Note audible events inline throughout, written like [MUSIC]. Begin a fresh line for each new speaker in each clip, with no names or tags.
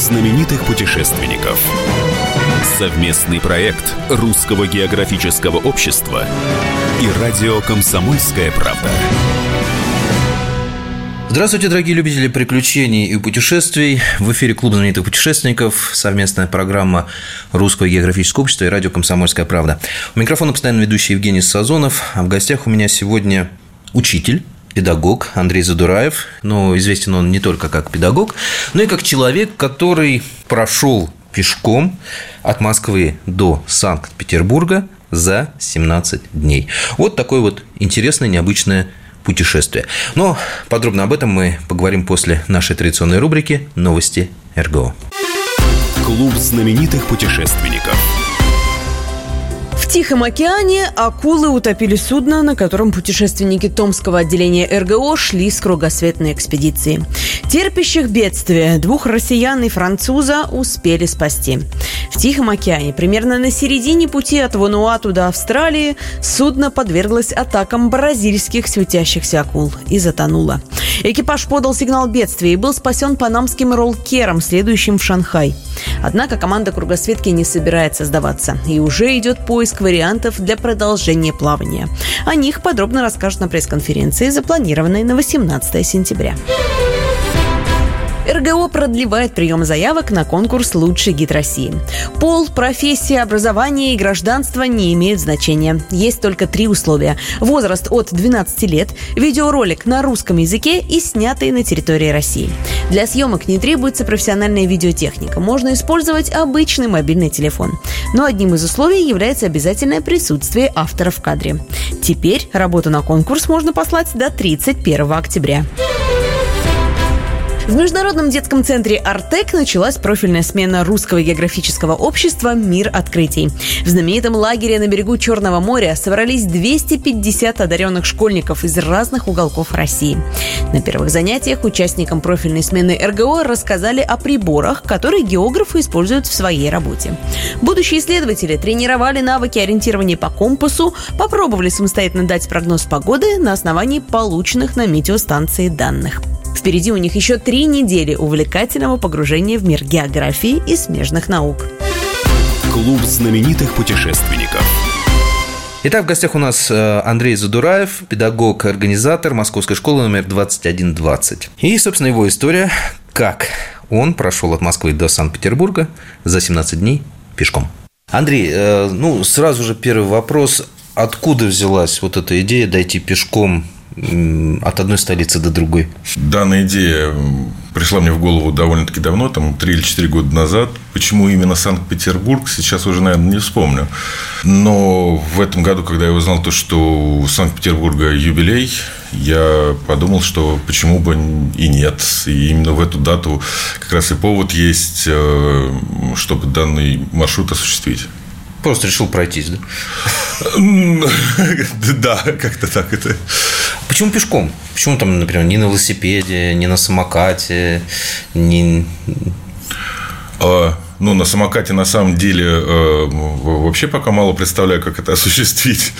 знаменитых путешественников. Совместный проект Русского географического общества и радио «Комсомольская правда».
Здравствуйте, дорогие любители приключений и путешествий. В эфире Клуб знаменитых путешественников, совместная программа Русского географического общества и радио «Комсомольская правда». У микрофона постоянно ведущий Евгений Сазонов, а в гостях у меня сегодня учитель, педагог Андрей Задураев. Но известен он не только как педагог, но и как человек, который прошел пешком от Москвы до Санкт-Петербурга за 17 дней. Вот такое вот интересное, необычное путешествия. Но подробно об этом мы поговорим после нашей традиционной рубрики «Новости РГО».
Клуб знаменитых путешественников –
Тихом океане акулы утопили судно, на котором путешественники Томского отделения РГО шли с кругосветной экспедиции. Терпящих бедствия двух россиян и француза успели спасти. В Тихом океане, примерно на середине пути от Вануату до Австралии, судно подверглось атакам бразильских светящихся акул и затонуло. Экипаж подал сигнал бедствия и был спасен панамским роллкером, следующим в Шанхай. Однако команда кругосветки не собирается сдаваться, и уже идет поиск вариантов для продолжения плавания. О них подробно расскажут на пресс-конференции, запланированной на 18 сентября. РГО продлевает прием заявок на конкурс «Лучший гид России». Пол, профессия, образование и гражданство не имеют значения. Есть только три условия. Возраст от 12 лет, видеоролик на русском языке и снятый на территории России. Для съемок не требуется профессиональная видеотехника. Можно использовать обычный мобильный телефон. Но одним из условий является обязательное присутствие автора в кадре. Теперь работу на конкурс можно послать до 31 октября. В Международном детском центре «Артек» началась профильная смена Русского географического общества «Мир открытий». В знаменитом лагере на берегу Черного моря собрались 250 одаренных школьников из разных уголков России. На первых занятиях участникам профильной смены РГО рассказали о приборах, которые географы используют в своей работе. Будущие исследователи тренировали навыки ориентирования по компасу, попробовали самостоятельно дать прогноз погоды на основании полученных на метеостанции данных. Впереди у них еще три недели увлекательного погружения в мир географии и смежных наук.
Клуб знаменитых путешественников.
Итак, в гостях у нас э, Андрей Задураев, педагог-организатор Московской школы номер 2120. И, собственно, его история, как он прошел от Москвы до Санкт-Петербурга за 17 дней пешком. Андрей, э, ну, сразу же первый вопрос. Откуда взялась вот эта идея дойти пешком от одной столицы до другой?
Данная идея пришла мне в голову довольно-таки давно, там 3 или 4 года назад. Почему именно Санкт-Петербург, сейчас уже, наверное, не вспомню. Но в этом году, когда я узнал то, что у Санкт-Петербурга юбилей, я подумал, что почему бы и нет. И именно в эту дату как раз и повод есть, э, чтобы данный маршрут осуществить.
Просто решил пройтись, да?
Да, как-то так это.
Почему пешком? Почему там, например, не на велосипеде, не на самокате, не...
А, ну, на самокате на самом деле э, вообще пока мало представляю, как это [LAUGHS] осуществить.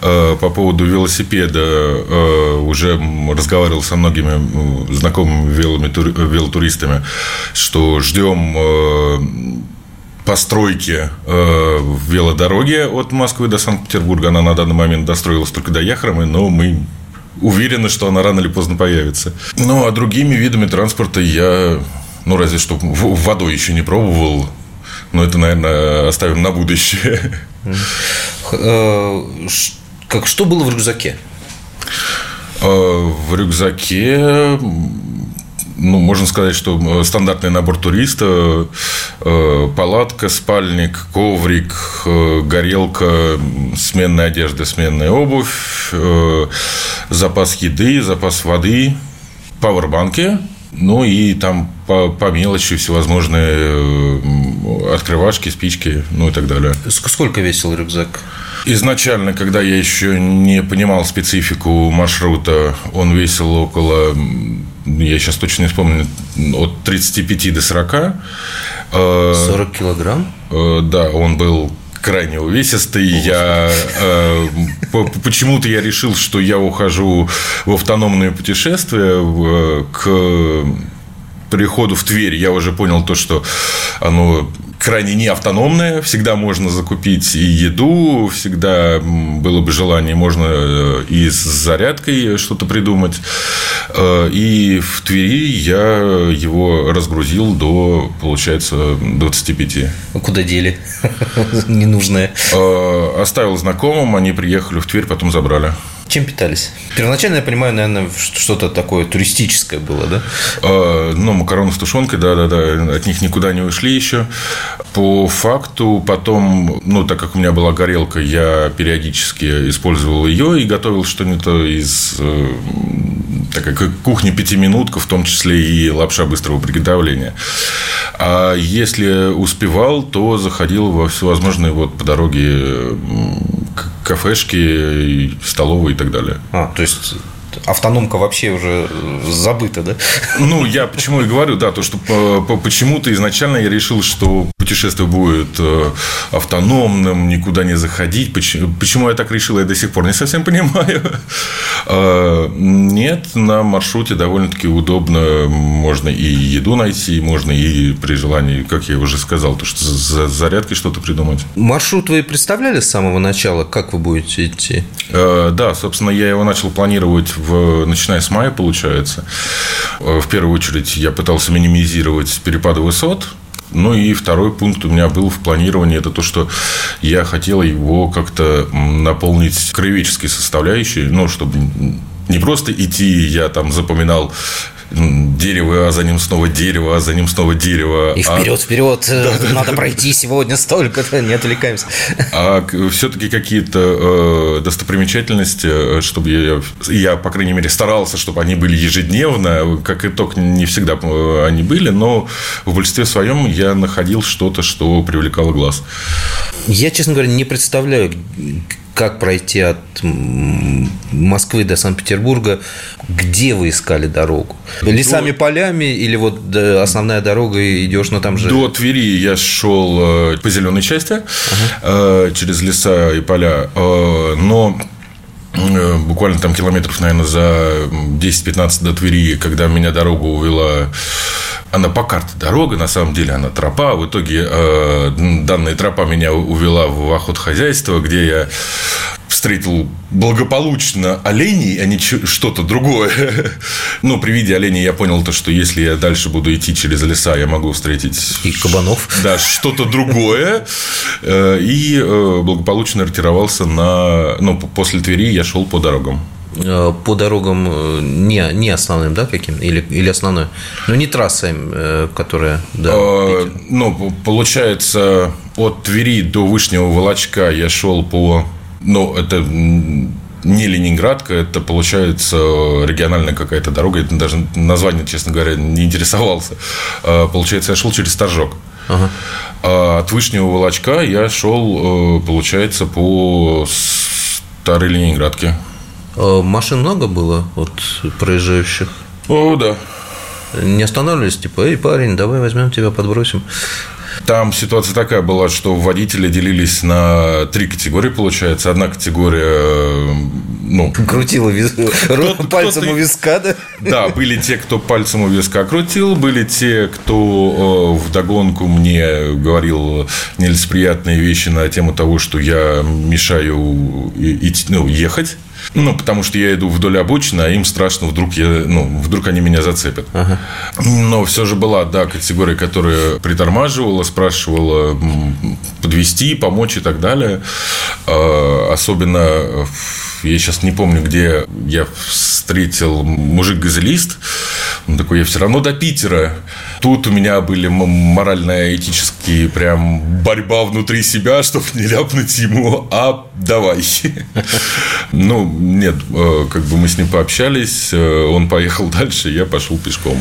Э, по поводу велосипеда э, уже разговаривал со многими знакомыми велотуристами, что ждем постройки э, велодороги от Москвы до Санкт-Петербурга. Она на данный момент достроилась только до Яхромы, но мы уверены, что она рано или поздно появится. Ну, а другими видами транспорта я, ну, разве что водой еще не пробовал. Но это, наверное, оставим на будущее.
Э, как, что было в рюкзаке?
Э, в рюкзаке ну, можно сказать, что э, стандартный набор туриста, палатка, спальник, коврик, э, горелка, сменная одежда, сменная обувь, запас еды, запас воды, пауэрбанки, ну и там по, по мелочи всевозможные открывашки, спички, ну и так далее.
Сколько весил рюкзак?
Изначально, когда я еще не понимал специфику маршрута, он весил около я сейчас точно не вспомню, от 35 до 40. 40
э, килограмм?
Э, да, он был крайне увесистый. Я э, почему-то я решил, что я ухожу в автономное путешествие к приходу в Тверь я уже понял то, что оно крайне не автономное, всегда можно закупить и еду, всегда было бы желание, можно э, и с зарядкой что-то придумать. Э, и в Твери я его разгрузил до, получается, 25.
А куда дели? [LAUGHS] Ненужное.
Э, оставил знакомым, они приехали в Тверь, потом забрали.
Чем питались? Первоначально, я понимаю, наверное, что-то такое туристическое было, да?
Э, ну, макароны с тушенкой, да-да-да, от них никуда не ушли еще. По факту потом, ну, так как у меня была горелка, я периодически использовал ее и готовил что-нибудь из э, такая кухня пятиминутка, в том числе и лапша быстрого приготовления. А если успевал, то заходил во всевозможные вот по дороге кафешки, столовые и так далее.
А, то есть автономка вообще уже забыта, да?
Ну, я почему и говорю, да, то, что почему-то изначально я решил, что путешествие будет э, автономным, никуда не заходить. Почему я так решил, я до сих пор не совсем понимаю. [LAUGHS] А, нет, на маршруте довольно-таки удобно. Можно и еду найти, можно и при желании, как я уже сказал, то, что за зарядкой что-то придумать.
Маршрут вы представляли с самого начала, как вы будете идти?
А, да, собственно, я его начал планировать в, начиная с мая, получается. Э, в первую очередь я пытался минимизировать перепады высот, ну и второй пункт у меня был в планировании, это то, что я хотел его как-то наполнить краеведческой составляющей, ну, чтобы не просто идти, я там запоминал дерево, а за ним снова дерево, а за ним снова дерево.
И вперед, а... вперед, [LAUGHS] да, надо да, пройти да. сегодня столько-то, не отвлекаемся.
А все-таки какие-то э, достопримечательности, э, чтобы я, я, по крайней мере, старался, чтобы они были ежедневно. Как итог, не всегда э, они были, но в большинстве своем я находил что-то, что привлекало глаз.
Я, честно говоря, не представляю, как пройти от Москвы до Санкт-Петербурга, где вы искали дорогу? Лесами, до... полями или вот основная дорога идешь, но там же...
До Твери я шел э, по зеленой части, ага. через леса и поля, э, но э, буквально там километров, наверное, за 10-15 до Твери, когда меня дорога увела она по карте дорога, на самом деле она тропа. В итоге э, данная тропа меня увела в охотхозяйство, где я встретил благополучно оленей, а не что-то другое. [LAUGHS] Но при виде оленей я понял то, что если я дальше буду идти через леса, я могу встретить...
И кабанов. [LAUGHS]
Да, что-то другое. Э, и э, благополучно ретировался на... Ну, после Твери я шел по дорогам.
Э, по дорогам не, не основным, да, каким? Или, или основной? Ну, не трасса, э, которая... Да,
ну, получается, от Твери до Вышнего Волочка я шел по... Ну, это не Ленинградка, это получается региональная какая-то дорога. Это даже название, честно говоря, не интересовался. А, получается, я шел через Торжок. Ага. А от Вышнего Волочка я шел, получается, по старой Ленинградке.
Э, машин много было вот проезжающих?
О, да.
Не останавливались, типа, эй, парень, давай возьмем тебя, подбросим.
Там ситуация такая была, что водители делились на три категории, получается. Одна категория, э, ну...
Крутила виз... пальцем у виска, да?
Да, были те, кто пальцем у виска крутил, были те, кто э, в догонку мне говорил нелицеприятные вещи на тему того, что я мешаю идти, ну, ехать. Ну, потому что я иду вдоль обочины, а им страшно, вдруг, я, ну, вдруг они меня зацепят. Ага. Но все же была, да, категория, которая притормаживала, спрашивала подвести, помочь и так далее. А, особенно я сейчас не помню, где я встретил мужик-газелист. Он такой, я все равно до Питера. Тут у меня были морально-этические прям борьба внутри себя, [LAUGHS] чтобы не ляпнуть ему, а давай. [LAUGHS] Ну, нет, э, как бы мы с ним пообщались, э, он поехал [LAUGHS] дальше, я пошел пешком.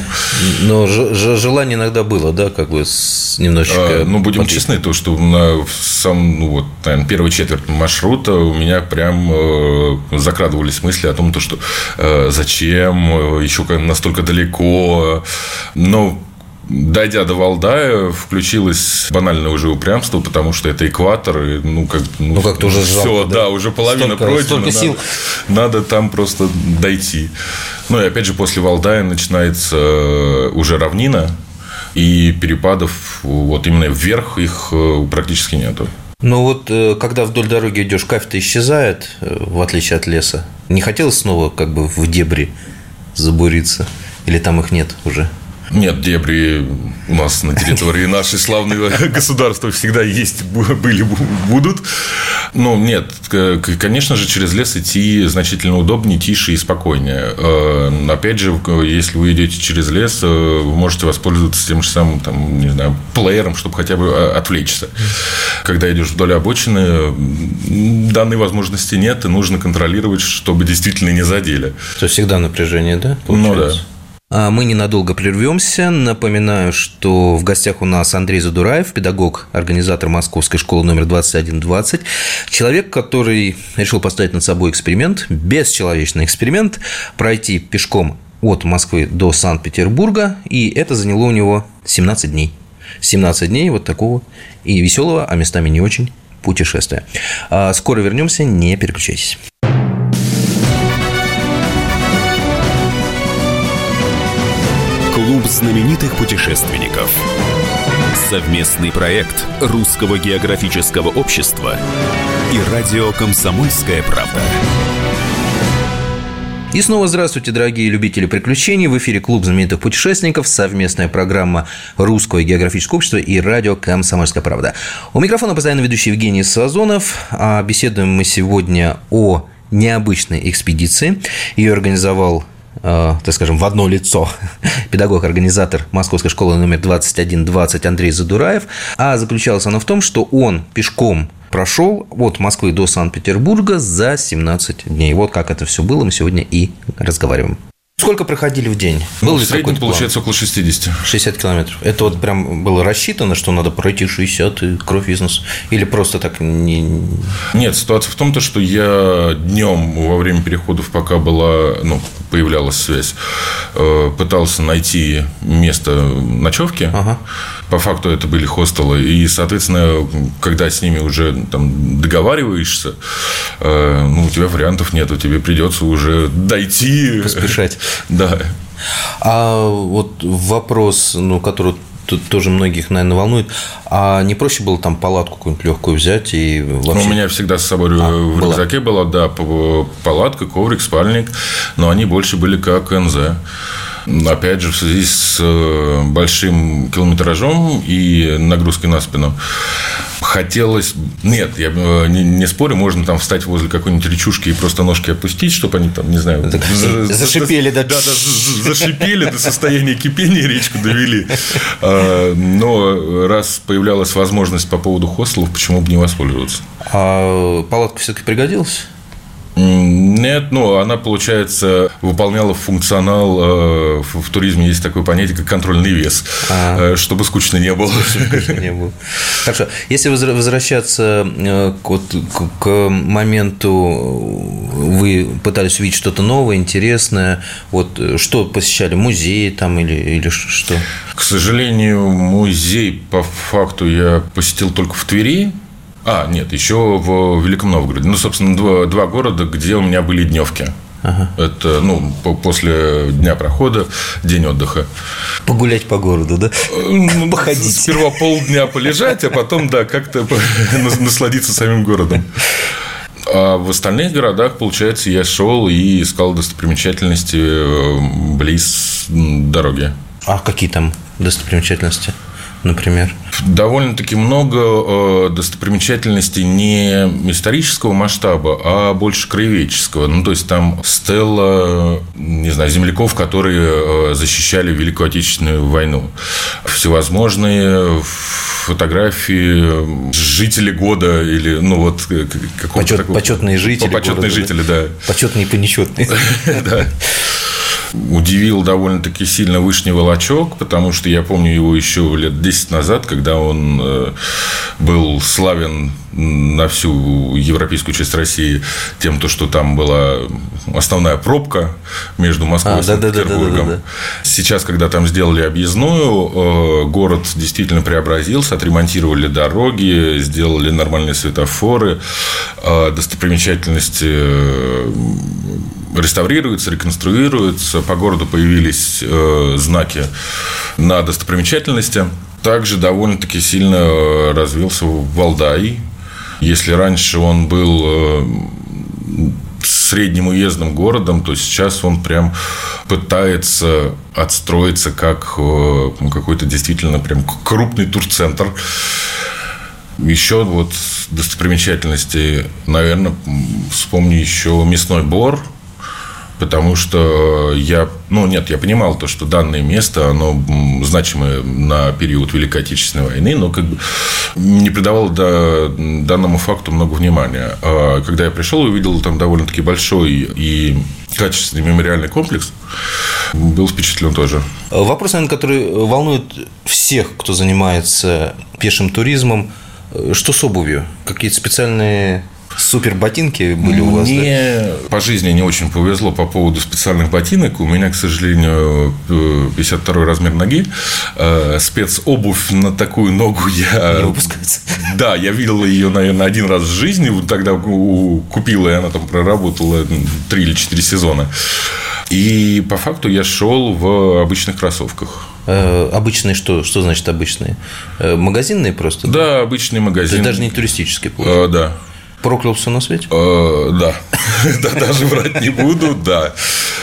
Но желание иногда было, да, как бы немножечко... А,
ну, будем честны, то, что на сам, ну, вот, наверное, первый четверть маршрута у меня прям э, закрадывались мысли о том, то, что зачем, еще настолько далеко. Но Дойдя до Валдая, включилось банальное уже упрямство, потому что это экватор, и, ну, как, ну,
ну как-то уже жалко,
все, да? да, уже половина столько, пройдена.
Столько сил.
Надо, надо там просто дойти. Ну, и опять же, после Валдая начинается э, уже равнина, и перепадов вот именно вверх их э, практически нету.
Ну вот, э, когда вдоль дороги идешь, кафе исчезает, в отличие от леса. Не хотелось снова как бы в дебри забуриться? Или там их нет уже?
Нет, дебри у нас на территории нашей славного [LAUGHS] государства всегда есть, были, будут. Ну, нет, конечно же, через лес идти значительно удобнее, тише и спокойнее. Э, опять же, если вы идете через лес, э, вы можете воспользоваться тем же самым, там, не знаю, плеером, чтобы хотя бы э, отвлечься. Когда идешь вдоль обочины, данной возможности нет, и нужно контролировать, чтобы действительно не задели.
То есть всегда напряжение, да?
Получается? Ну да.
А мы ненадолго прервемся. Напоминаю, что в гостях у нас Андрей Задураев, педагог, организатор Московской школы номер 2120. Человек, который решил поставить над собой эксперимент, бесчеловечный эксперимент, пройти пешком от Москвы до Санкт-Петербурга, и это заняло у него 17 дней. 17 дней вот такого и веселого, а местами не очень путешествия. А скоро вернемся, не переключайтесь.
Клуб знаменитых путешественников. Совместный проект Русского географического общества и радио «Комсомольская правда».
И снова здравствуйте, дорогие любители приключений. В эфире Клуб знаменитых путешественников, совместная программа Русского географического общества и радио «Комсомольская правда». У микрофона постоянно ведущий Евгений Сазонов. А беседуем мы сегодня о необычной экспедиции. Ее организовал так скажем, в одно лицо [LAUGHS] педагог-организатор Московской школы номер 2120 Андрей Задураев. А заключалось оно в том, что он пешком прошел от Москвы до Санкт-Петербурга за 17 дней. Вот как это все было, мы сегодня и разговариваем. Сколько проходили в день?
Был ну, ли в среднем получается около 60.
60 километров. Это вот прям было рассчитано, что надо пройти 60 и кровь бизнес? Или просто так не...
Нет, ситуация в том, то, что я днем во время переходов, пока была, ну, появлялась связь, э, пытался найти место ночевки. Ага. По факту это были хостелы. И, соответственно, когда с ними уже там договариваешься, э, ну, у тебя вариантов нет, тебе придется уже дойти.
Поспешать. [LAUGHS]
Да.
А вот вопрос, ну, который тут тоже многих, наверное, волнует. А не проще было там палатку какую-нибудь легкую взять и
вообще... Ну, у меня всегда с собой а, в рюкзаке была, да, палатка, коврик, спальник, но они больше были как НЗ. Опять же, в связи с э, большим километражом и нагрузкой на спину. Хотелось... Нет, я э, не, не спорю, можно там встать возле какой-нибудь речушки и просто ножки опустить, чтобы они там, не знаю... Так,
зашипели, да?
Да, да, зашипели до состояния кипения, речку довели. А, но раз появлялась возможность по поводу хостелов, почему бы не воспользоваться?
А палатка все-таки пригодилась?
Нет, ну, она, получается, выполняла функционал, э, в туризме есть такое понятие, как контрольный вес, а. чтобы скучно не было.
не было. Хорошо. Если возвращаться э, к, к моменту, вы пытались увидеть что-то новое, интересное, вот что посещали, музей там или, или что?
К сожалению, музей по факту я посетил только в Твери, а, нет, еще в Великом Новгороде. Ну, собственно, два, два города, где у меня были дневки. Ага. Это, ну, после дня прохода, день отдыха.
Погулять по городу, да?
Ну, Походить. Сперва полдня полежать, а потом, да, как-то [LAUGHS] насладиться самим городом. А в остальных городах, получается, я шел и искал достопримечательности э, близ дороги.
А какие там достопримечательности? Например?
Довольно-таки много э, достопримечательностей не исторического масштаба, а больше краеведческого. Ну, то есть, там стелла, не знаю, земляков, которые э, защищали Великую Отечественную войну. Всевозможные фотографии жители года или, ну, вот
какого-то Почет, такого... Почетные жители
Почетные
города,
жители, да.
Почетные и понечетные. [LAUGHS]
Да. Удивил довольно-таки сильно Вышний Волочок, потому что я помню его еще лет 10 назад, когда он э, был славен на всю европейскую часть России тем, то, что там была основная пробка между Москвой а, и Санкт-Петербургом. Да, да, да, Сейчас, когда там сделали объездную, э, город действительно преобразился, отремонтировали дороги, сделали нормальные светофоры, э, достопримечательности реставрируются, реконструируются, по городу появились э, знаки на достопримечательности. Также довольно-таки сильно э, развился Валдай. Если раньше он был э, средним уездным городом, то сейчас он прям пытается отстроиться как какой-то действительно прям крупный турцентр. Еще вот достопримечательности, наверное, вспомню еще мясной бор – потому что я, ну нет, я понимал то, что данное место, оно значимое на период Великой Отечественной войны, но как бы не придавал да, данному факту много внимания. А когда я пришел и увидел там довольно-таки большой и качественный мемориальный комплекс, был впечатлен тоже.
Вопрос, наверное, который волнует всех, кто занимается пешим туризмом, что с обувью? Какие-то специальные Супер ботинки были у вас?
Мне да? по жизни не очень повезло по поводу специальных ботинок. У меня, к сожалению, 52 размер ноги. Э, спецобувь на такую ногу я...
Не выпускается.
Да, я видел ее, наверное, один раз в жизни. Тогда купила, и она там проработала 3 или 4 сезона. И по факту я шел в обычных кроссовках.
Э, обычные что? Что значит обычные? Э, магазинные просто?
Да, обычные магазины.
даже не туристические, получается?
Да.
Проклял все на свете?
Э, да. [LAUGHS] Да, даже врать не буду, да.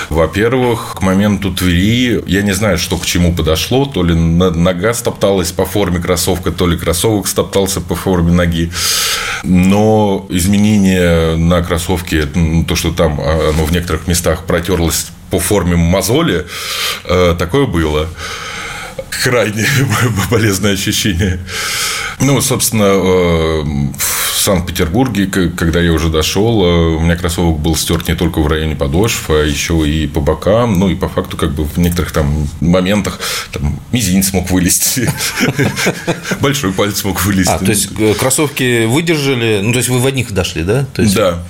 Во-первых, к моменту Твери я не знаю, что к чему подошло. То ли нога стопталась по форме кроссовка, то ли кроссовок стоптался по форме ноги. Но изменение на кроссовке, то, что там оно в некоторых местах протерлось по форме мозоли, э, такое было крайне [LAUGHS] полезное ощущение. Ну, собственно, э, Санкт-Петербурге, когда я уже дошел, э, у меня кроссовок был стерт не только в районе подошв, а еще и по бокам. Ну, и по факту, как бы в некоторых там моментах там, мизинец мог вылезти, [LAUGHS] большой палец мог вылезти. А,
то есть э, кроссовки выдержали, ну, то есть вы в одних дошли, да?
Да.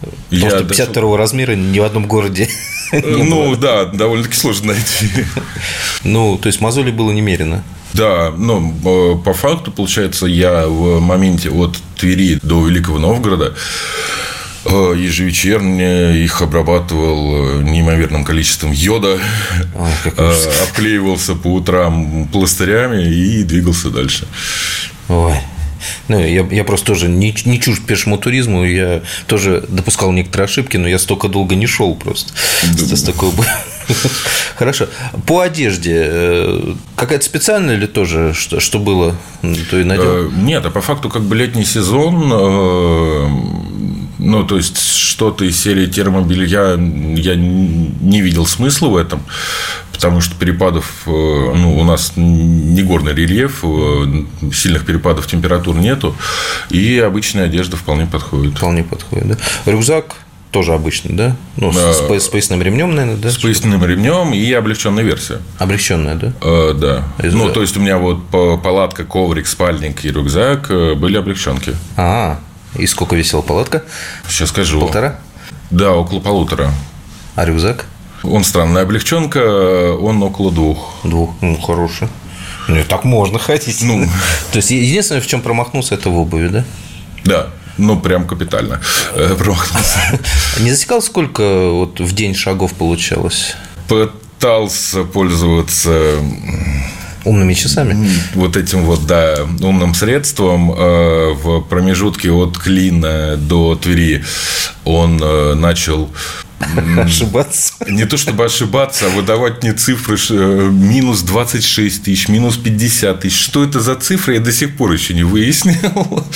Потому я что 52 дошел... размера ни в одном городе [LAUGHS]
Ну, да, довольно-таки сложно найти.
Ну, то есть мозоли было немерено.
Да, но э, по факту, получается, я в моменте от Твери до Великого Новгорода э, ежевечерне их обрабатывал э, неимоверным количеством йода, Ой, обклеивался по утрам пластырями и двигался дальше.
Ой, ну, я, я просто тоже не, не чушь пешему туризму, я тоже допускал некоторые ошибки, но я столько долго не шел просто. С такой [LAUGHS] Хорошо. По одежде э, какая-то специальная или тоже, что, что было, то и надел?
Э, нет, а по факту как бы летний сезон, э, ну, то есть, что-то из серии термобелья я не видел смысла в этом потому что перепадов, э, ну, у нас не горный рельеф, э, сильных перепадов температур нету, и обычная одежда вполне подходит.
Вполне подходит, да. Рюкзак тоже обычный, да? Ну, с, с, с поясным ремнем, наверное, да?
С поясным ремнем и облегченная версия.
Облегченная, да?
Э, да. Из... Ну, то есть у меня вот палатка, коврик, спальник и рюкзак э, были облегченки.
А, и сколько весила палатка?
Сейчас скажу.
Полтора?
Да, около полутора.
А рюкзак?
Он странная облегченка, он около двух.
Двух, ну, хороший. Ну, так можно ходить. Ну. [LAUGHS] То есть, единственное, в чем промахнулся, это в обуви, да?
Да. Ну, прям капитально э, промахнулся. [LAUGHS]
Не засекал, сколько вот в день шагов получалось?
Пытался пользоваться
умными часами.
Вот этим вот, да, умным средством э, в промежутке от Клина до Твери он э, начал
Ошибаться?
Не то чтобы ошибаться, а выдавать мне цифры э, минус 26 тысяч, минус 50 тысяч. Что это за цифры, я до сих пор еще не выяснил. [LAUGHS]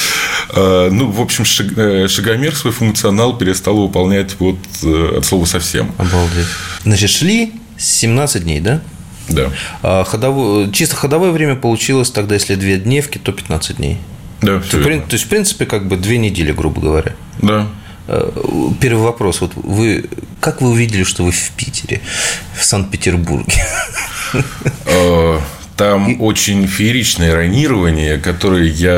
Ну, в общем, шагомер свой функционал перестал выполнять вот от слова совсем.
Обалдеть. Значит, шли 17 дней, да?
Да.
А ходовое, чисто ходовое время получилось тогда, если две дневки, то 15 дней.
Да,
то, то есть, в принципе, как бы две недели, грубо говоря.
Да.
Э, первый вопрос. Вот вы, как вы увидели, что вы в Питере, в Санкт-Петербурге?
Там и... очень фееричное ранирование, которое я,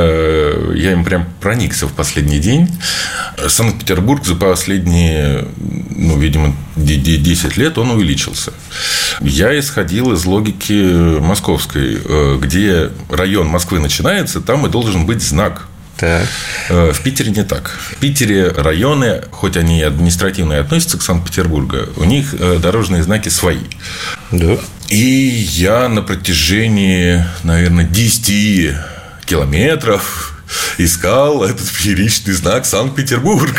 я им прям проникся в последний день. Санкт-Петербург за последние, ну, видимо, 10 лет он увеличился. Я исходил из логики московской, э, где район Москвы начинается, там и должен быть знак так. Э, в Питере не так. В Питере районы, хоть они административно относятся к Санкт-Петербургу, у них э, дорожные знаки свои. Да. И я на протяжении, наверное, 10 километров искал этот фееричный знак Санкт-Петербург.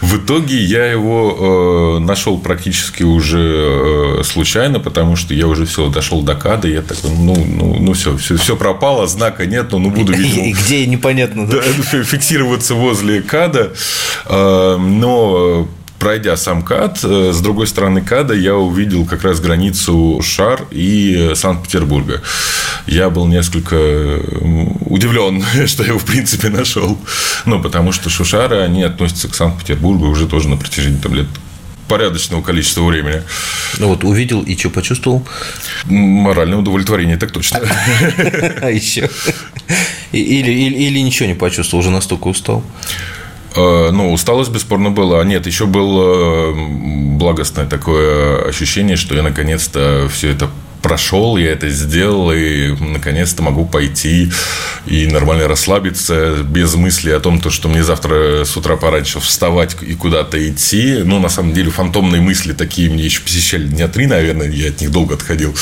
В итоге я его э, нашел практически уже э, случайно, потому что я уже все дошел до када, я такой, ну, ну, ну все, все, все пропало, знака нет, но ну буду видимо,
и где непонятно,
да? [LAUGHS] фиксироваться возле када, э, но пройдя сам КАД, э, с другой стороны КАДа я увидел как раз границу Шар и Санкт-Петербурга. Я был несколько удивлен, [LAUGHS] что я его, в принципе, нашел. Ну, потому что Шушары, они относятся к Санкт-Петербургу уже тоже на протяжении там, лет порядочного количества времени.
Ну вот увидел и что почувствовал?
Моральное удовлетворение, так точно.
А [LAUGHS] еще? Или, или, или ничего не почувствовал, уже настолько устал?
Э, ну, усталость бесспорно была. Нет, еще было благостное такое ощущение, что я наконец-то все это прошел, я это сделал, и наконец-то могу пойти и нормально расслабиться, без мысли о том, то, что мне завтра с утра пораньше вставать и куда-то идти. Ну, на самом деле, фантомные мысли такие мне еще посещали дня три, наверное, я от них долго отходил.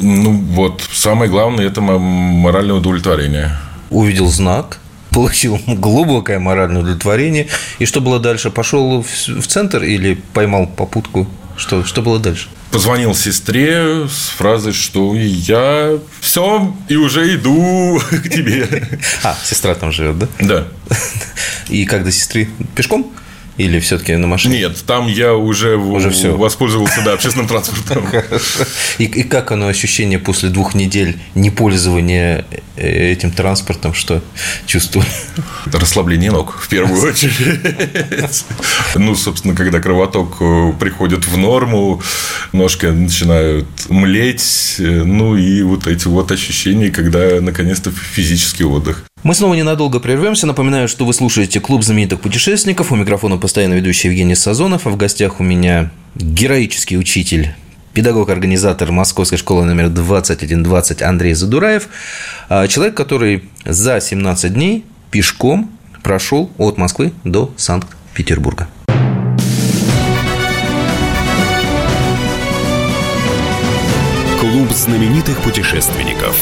Ну, вот, самое главное – это моральное удовлетворение.
Увидел знак, получил глубокое моральное удовлетворение. И что было дальше? Пошел в центр или поймал попутку? Что, что было дальше?
Позвонил сестре с фразой, что я все и уже иду [LAUGHS] к тебе.
А, сестра там живет, да?
Да.
И как до сестры? Пешком? Или все-таки на машине?
Нет, там я уже, уже все. воспользовался да, общественным [LAUGHS] транспортом.
И, и как оно ощущение после двух недель непользования э, этим транспортом, что чувствую?
Расслабление ног, в первую [LAUGHS] очередь. Ну, собственно, когда кровоток э, приходит в норму, ножки начинают млеть, э, ну и вот эти вот ощущения, когда наконец-то физический отдых.
Мы снова ненадолго прервемся. Напоминаю, что вы слушаете клуб знаменитых путешественников. У микрофона постоянно ведущий Евгений Сазонов. А в гостях у меня героический учитель педагог-организатор Московской школы номер 2120 Андрей Задураев. А, человек, который за 17 дней пешком прошел от Москвы до Санкт-Петербурга.
Клуб знаменитых путешественников.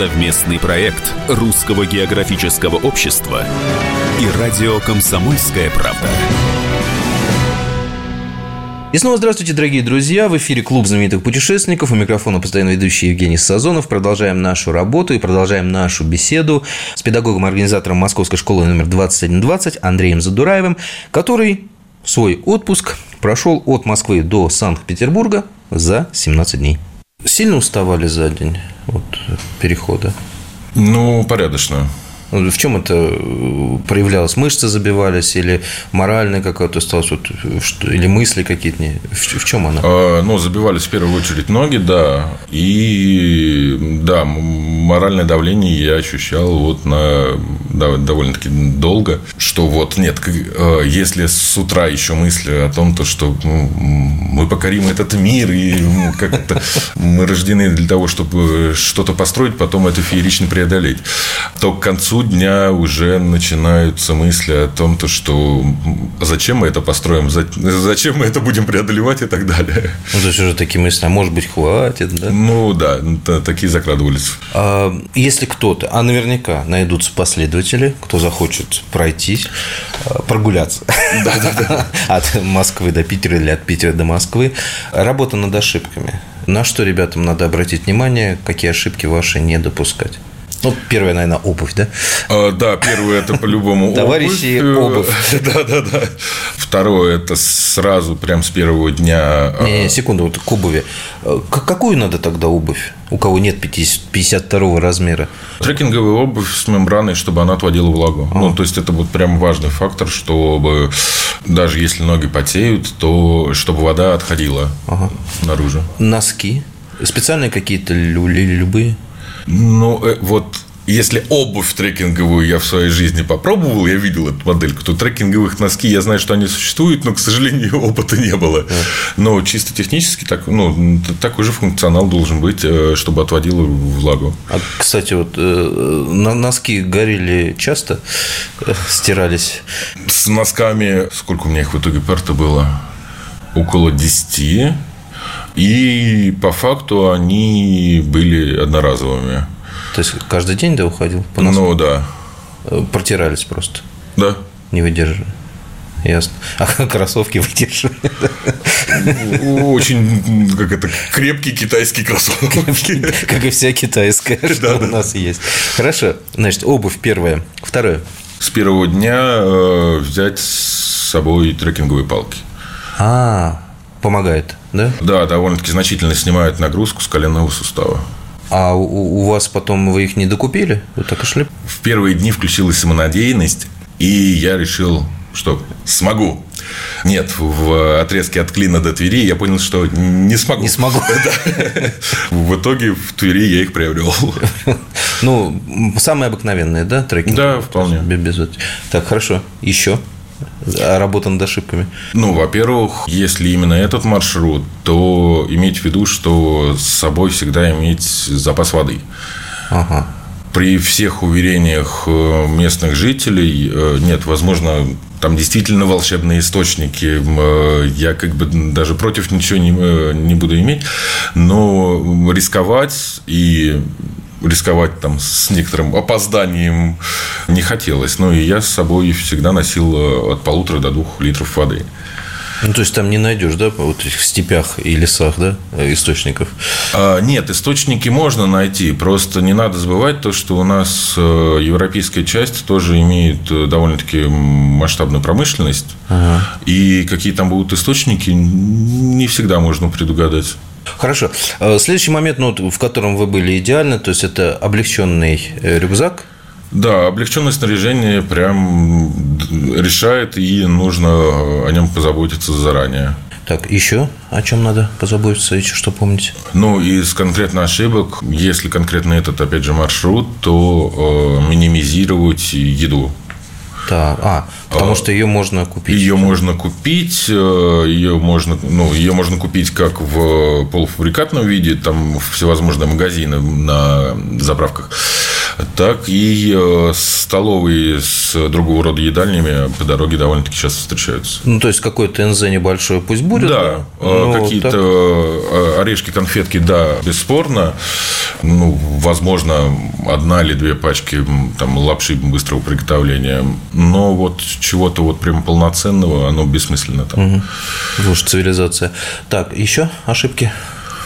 Совместный проект Русского географического общества и радио «Комсомольская правда».
И снова здравствуйте, дорогие друзья. В эфире Клуб знаменитых путешественников. У микрофона постоянно ведущий Евгений Сазонов. Продолжаем нашу работу и продолжаем нашу беседу с педагогом-организатором Московской школы номер 2120 Андреем Задураевым, который свой отпуск прошел от Москвы до Санкт-Петербурга за 17 дней. Сильно уставали за день вот, перехода?
Ну, порядочно.
В чем это э, проявлялось? Мышцы забивались или моральная какая-то усталость, вот, или мысли какие-то? В, чем она?
А, ну, забивались в первую очередь ноги, да. И да, моральное давление я ощущал вот на да, довольно-таки долго, что вот нет, э, если с утра еще мысли о том, то, что ну, мы покорим этот мир, и ну, как-то мы рождены для того, чтобы что-то построить, потом это феерично преодолеть, то к концу дня уже начинаются мысли о том, то, что зачем мы это построим, зачем мы это будем преодолевать и так далее.
Ну, то есть уже такие мысли, а может быть, хватит, да?
Ну, да, такие закрадывались.
А если кто-то, а наверняка найдутся последователи, кто захочет пройтись, а, прогуляться да, да, да. от Москвы до Питера или от Питера до Москвы, работа над ошибками. На что ребятам надо обратить внимание, какие ошибки ваши не допускать? Ну, первая, наверное, обувь, да?
А, да, первое это по-любому [LAUGHS]
Товарищи, обувь. [LAUGHS]
Да, да, да. Второе это сразу, прям с первого дня.
Не, не, секунду, вот к обуви. К- Какую надо тогда обувь? У кого нет 50, 52 размера?
Трекинговая обувь с мембраной, чтобы она отводила влагу. Ну, то есть, это вот прям важный фактор, чтобы даже если ноги потеют, то чтобы вода отходила наружу.
Носки? Специальные какие-то лю- или любые?
Ну, э, вот если обувь трекинговую я в своей жизни попробовал, я видел эту модельку, то трекинговых носки, я знаю, что они существуют, но, к сожалению, [LAUGHS] опыта не было. Но чисто технически так, ну, такой же функционал должен быть, э, чтобы отводило влагу.
А, кстати, вот э, носки горели часто, стирались.
С носками, сколько у меня их в итоге пар-то было? Около 10. И по факту они были одноразовыми.
То есть каждый день, да, уходил? По?
Ну, да.
Э, Протирались просто,
Да.
не выдерживали. Ясно. А [LAUGHS] кроссовки выдерживали?
Очень, как это, крепкие китайские кроссовки. [LAUGHS]
Как и вся китайская, [LAUGHS] что у нас есть. Хорошо. Значит, обувь первая. Второе.
С первого дня э, взять с собой трекинговые палки.
А, помогает, да?
Да, довольно-таки значительно снимает нагрузку с коленного сустава.
А у, у вас потом вы их не докупили? Вы так и шли?
В первые дни включилась самонадеянность, и я решил, что смогу. Нет, в отрезке от Клина до Твери я понял, что не смогу.
Не смогу. [LAUGHS]
В итоге в Твери я их приобрел.
Ну, самые обыкновенные, да, трекинги?
Да, вполне.
Без- Так, хорошо. Еще? Работа над ошибками.
Ну, во-первых, если именно этот маршрут, то иметь в виду, что с собой всегда иметь запас воды.
Ага.
При всех уверениях э, местных жителей, э, нет, возможно, там действительно волшебные источники, э, я как бы даже против ничего не, не буду иметь, но рисковать и рисковать там с некоторым опозданием не хотелось. Ну, и я с собой всегда носил э, от полутора до двух литров воды.
Ну, то есть там не найдешь, да, вот этих степях и лесах, да, э, источников.
А, Нет, источники можно найти. Просто не надо забывать то, что у нас э, европейская часть тоже имеет довольно-таки масштабную промышленность. И какие там будут источники, не всегда можно предугадать.
Хорошо. Э, Следующий момент, ну, в котором вы были идеально, то есть это облегченный э, рюкзак.
Да, облегченное снаряжение прям решает, и нужно о нем позаботиться заранее.
Так, еще о чем надо позаботиться, еще что помните?
Ну, из конкретно ошибок, если конкретно этот, опять же, маршрут, то э, минимизировать еду.
Так, а, потому что ее можно купить.
Ее можно купить, э, ее можно, ну, ее можно купить как в полуфабрикатном виде, там всевозможные магазины на заправках, так и э, столовые с другого рода едальнями по дороге довольно-таки часто встречаются.
Ну, то есть какой-то НЗ небольшой пусть будет.
Да, э,
Ну,
какие-то
так.
э, орешки, конфетки, да, бесспорно. Ну, возможно, одна или две пачки там лапши быстрого приготовления. Но вот чего-то вот прям полноценного, оно бессмысленно там.
Вы уж цивилизация. Так, еще ошибки?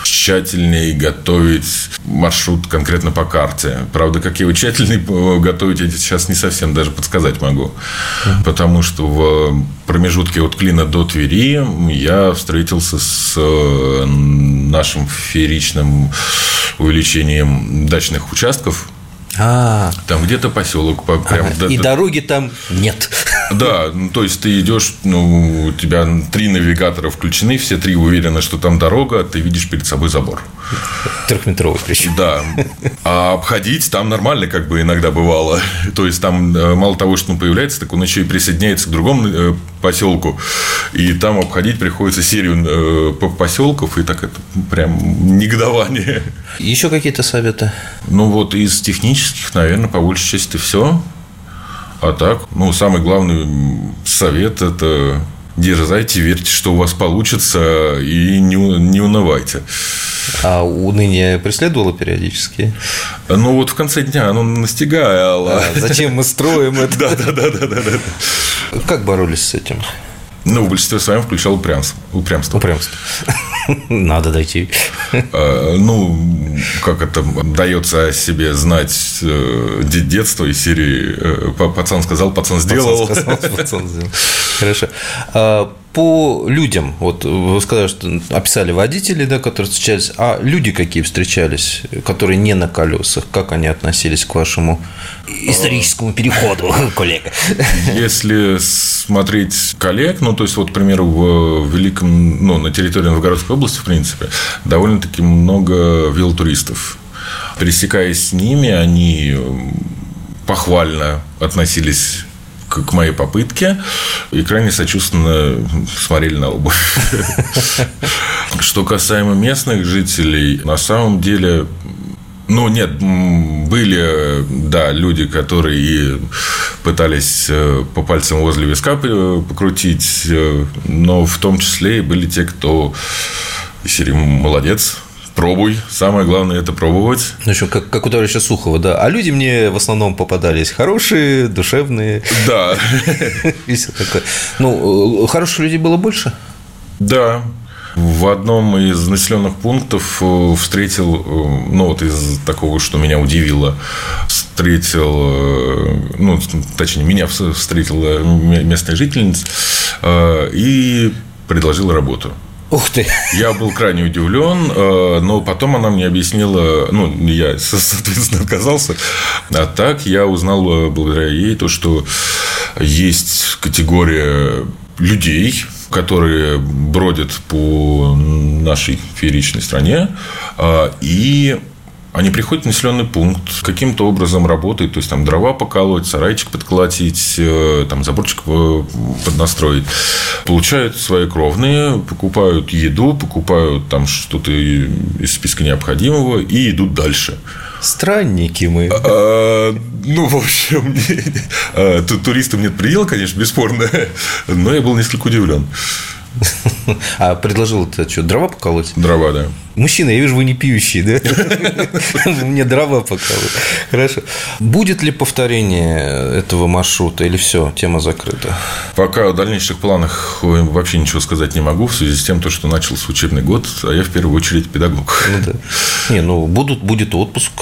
Тщательнее готовить маршрут конкретно по карте. Правда, как его тщательнее [LAUGHS] готовить, я сейчас не совсем даже подсказать могу. Потому что в промежутке от Клина до Твери я встретился с э, нашим фееричным увеличением дачных участков.
А,
Там где-то поселок по- прям
ага.
до-
и
до-
дороги там нет.
да, ну, то есть ты идешь, ну, у тебя три навигатора включены, все три уверены, что там дорога, ты видишь перед собой забор.
Трехметровый причем.
Да. А обходить там нормально, как бы иногда бывало. То есть там э, мало того, что он появляется, так он еще и присоединяется к другому э, поселку. И там обходить приходится серию э, по- поселков, и так это прям негодование.
Еще какие-то советы?
Ну, вот из технических, наверное, по большей части все. А так, ну, самый главный совет – это дерзайте, верьте, что у вас получится, и не, не унывайте.
А уныние преследовало периодически?
Ну, вот в конце дня оно настигало.
А зачем мы строим это?
Да, да, да, да, да, да.
Как боролись с этим?
Ну, в большинстве своем включал упрямство. упрямство.
Упрямство. [LAUGHS] Надо дойти.
А, Ну, как это дается о себе знать э, детство из серии э, «Пацан сказал, пацан сделал». Пацан сказал, [LAUGHS] пацан
сделал. Хорошо. А, по людям, вот вы сказали, что описали водители, да, которые встречались, а люди какие встречались, которые не на колесах, как они относились к вашему историческому переходу, [LAUGHS] коллега?
Если смотреть коллег, ну, то есть, вот, к примеру, в Великом, ну, на территории Новгородской области, в принципе, довольно-таки много велотуристов. Пересекаясь с ними, они похвально относились к, моей попытке и крайне сочувственно смотрели на обувь. [LAUGHS] Что касаемо местных жителей, на самом деле ну, нет, были, да, люди, которые пытались э, по пальцам возле виска покрутить, э, но в том числе и были те, кто из серии «молодец», Пробуй. Самое главное – это пробовать.
Ну, еще как, как у товарища Сухова, да. А люди мне в основном попадались хорошие, душевные.
Да. [LAUGHS]
И. Ну, э, хороших людей было больше?
Да. В одном из населенных пунктов э, встретил, э, ну вот из такого, что меня удивило, встретил, ну, точнее, меня встретила местная жительница и предложила работу.
Ух ты!
Я был крайне удивлен, э, но потом она мне объяснила, ну, я, [LAUGHS] соответственно, отказался. А так я узнал э, благодаря ей то, что есть категория людей, которые бродят по нашей фееричной стране, э, и они приходят в населенный пункт, каким-то образом работают, то есть там дрова поколоть, сарайчик подколотить, э, там заборчик поднастроить. Получают свои кровные, покупают еду, покупают там что-то из списка необходимого и идут дальше.
Странники мы.
А, ну, в общем, [LAUGHS] а, туристам нет предела, конечно, бесспорно, [LAUGHS] но я был несколько удивлен. [LAUGHS]
А предложил это что, дрова поколоть?
Дрова, да.
Мужчина, я вижу, вы не пьющий, да? [LAUGHS] Мне дрова поколоть. Хорошо. Будет ли повторение этого маршрута или все, тема закрыта?
Пока о дальнейших планах вообще ничего сказать не могу, в связи с тем, что начался учебный год, а я в первую очередь педагог.
Ну, да. Не, ну, будут, будет отпуск,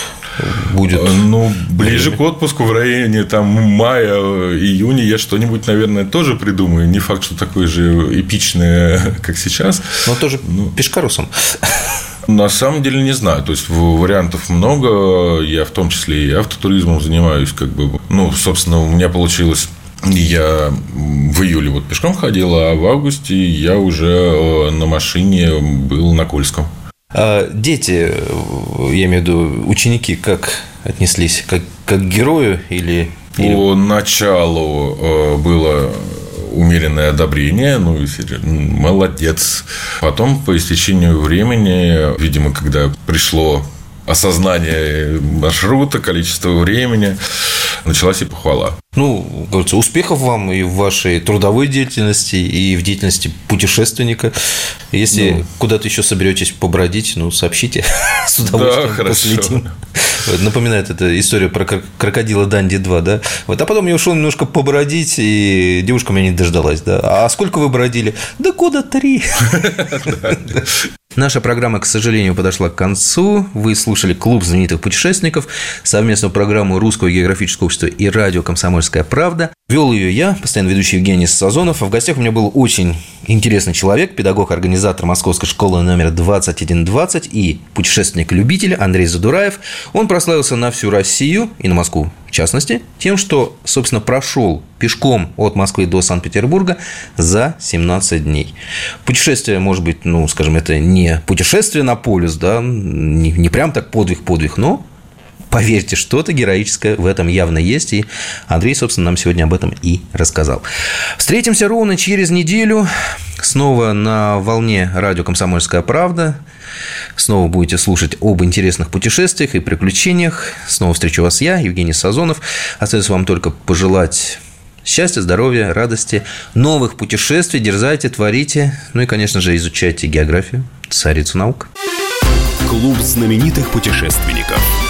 будет?
Э, ну, ближе время. к отпуску, в районе там мая, июня я что-нибудь, наверное, тоже придумаю. Не факт, что такое же эпичное, [LAUGHS] как сейчас.
Но тоже ну, пешкарусом.
На самом деле не знаю. То есть вариантов много. Я в том числе и автотуризмом занимаюсь. Как бы, ну, собственно, у меня получилось я в июле вот пешком ходил, а в августе я уже э, на машине был на Кольском.
А дети, я имею в виду ученики, как отнеслись? Как, как к герою или...
По или... началу э, было умеренное одобрение, ну, молодец. Потом, по истечению времени, видимо, когда пришло осознание маршрута, количество времени, началась и похвала.
Ну, говорится, успехов вам и в вашей трудовой деятельности, и в деятельности путешественника. Если ну, куда-то еще соберетесь побродить, ну, сообщите [LAUGHS] с удовольствием. Да,
хорошо.
Вот, напоминает эта история про крокодила Данди 2, да? Вот, а потом я ушел немножко побродить, и девушка меня не дождалась, да? А сколько вы бродили? Да года три. [LAUGHS] Наша программа, к сожалению, подошла к концу. Вы слушали «Клуб знаменитых путешественников», совместную программу Русского географического общества и радио «Комсомольская правда». Вел ее я, постоянно ведущий Евгений Сазонов. А в гостях у меня был очень интересный человек, педагог-организатор Московской школы номер 2120 и путешественник-любитель Андрей Задураев. Он прославился на всю Россию и на Москву в частности, тем, что, собственно, прошел пешком от Москвы до Санкт-Петербурга за 17 дней. Путешествие, может быть, ну, скажем, это не путешествие на полюс, да, не, не прям так подвиг-подвиг, но поверьте, что-то героическое в этом явно есть, и Андрей, собственно, нам сегодня об этом и рассказал. Встретимся ровно через неделю, снова на волне радио «Комсомольская правда». Снова будете слушать об интересных путешествиях и приключениях. Снова встречу вас я, Евгений Сазонов. Остается вам только пожелать счастья, здоровья, радости, новых путешествий, дерзайте, творите, ну и, конечно же, изучайте географию, царицу наук.
Клуб знаменитых путешественников –